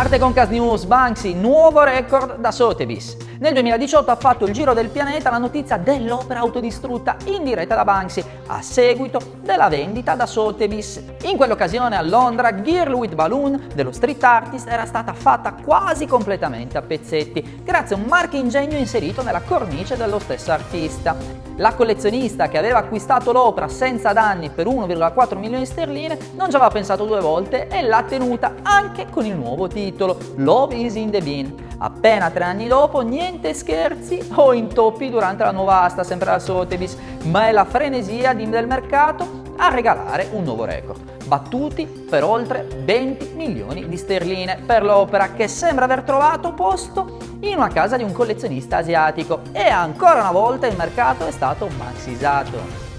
Parte con Cas News, Banksy, nuovo record da Sotheby's. Nel 2018 ha fatto il giro del pianeta la notizia dell'opera autodistrutta in diretta da Banksy a seguito della vendita da Sotheby's. In quell'occasione a Londra Girl with Balloon dello street artist era stata fatta quasi completamente a pezzetti, grazie a un marchingegno inserito nella cornice dello stesso artista. La collezionista che aveva acquistato l'opera senza danni per 1,4 milioni sterline non ci aveva pensato due volte e l'ha tenuta anche con il nuovo titolo Love is in the Bean. Appena tre anni dopo, niente scherzi o intoppi durante la nuova asta, sempre alla Sotheby's, ma è la frenesia del mercato a regalare un nuovo record, battuti per oltre 20 milioni di sterline per l'opera che sembra aver trovato posto in una casa di un collezionista asiatico e ancora una volta il mercato è stato maxizzato.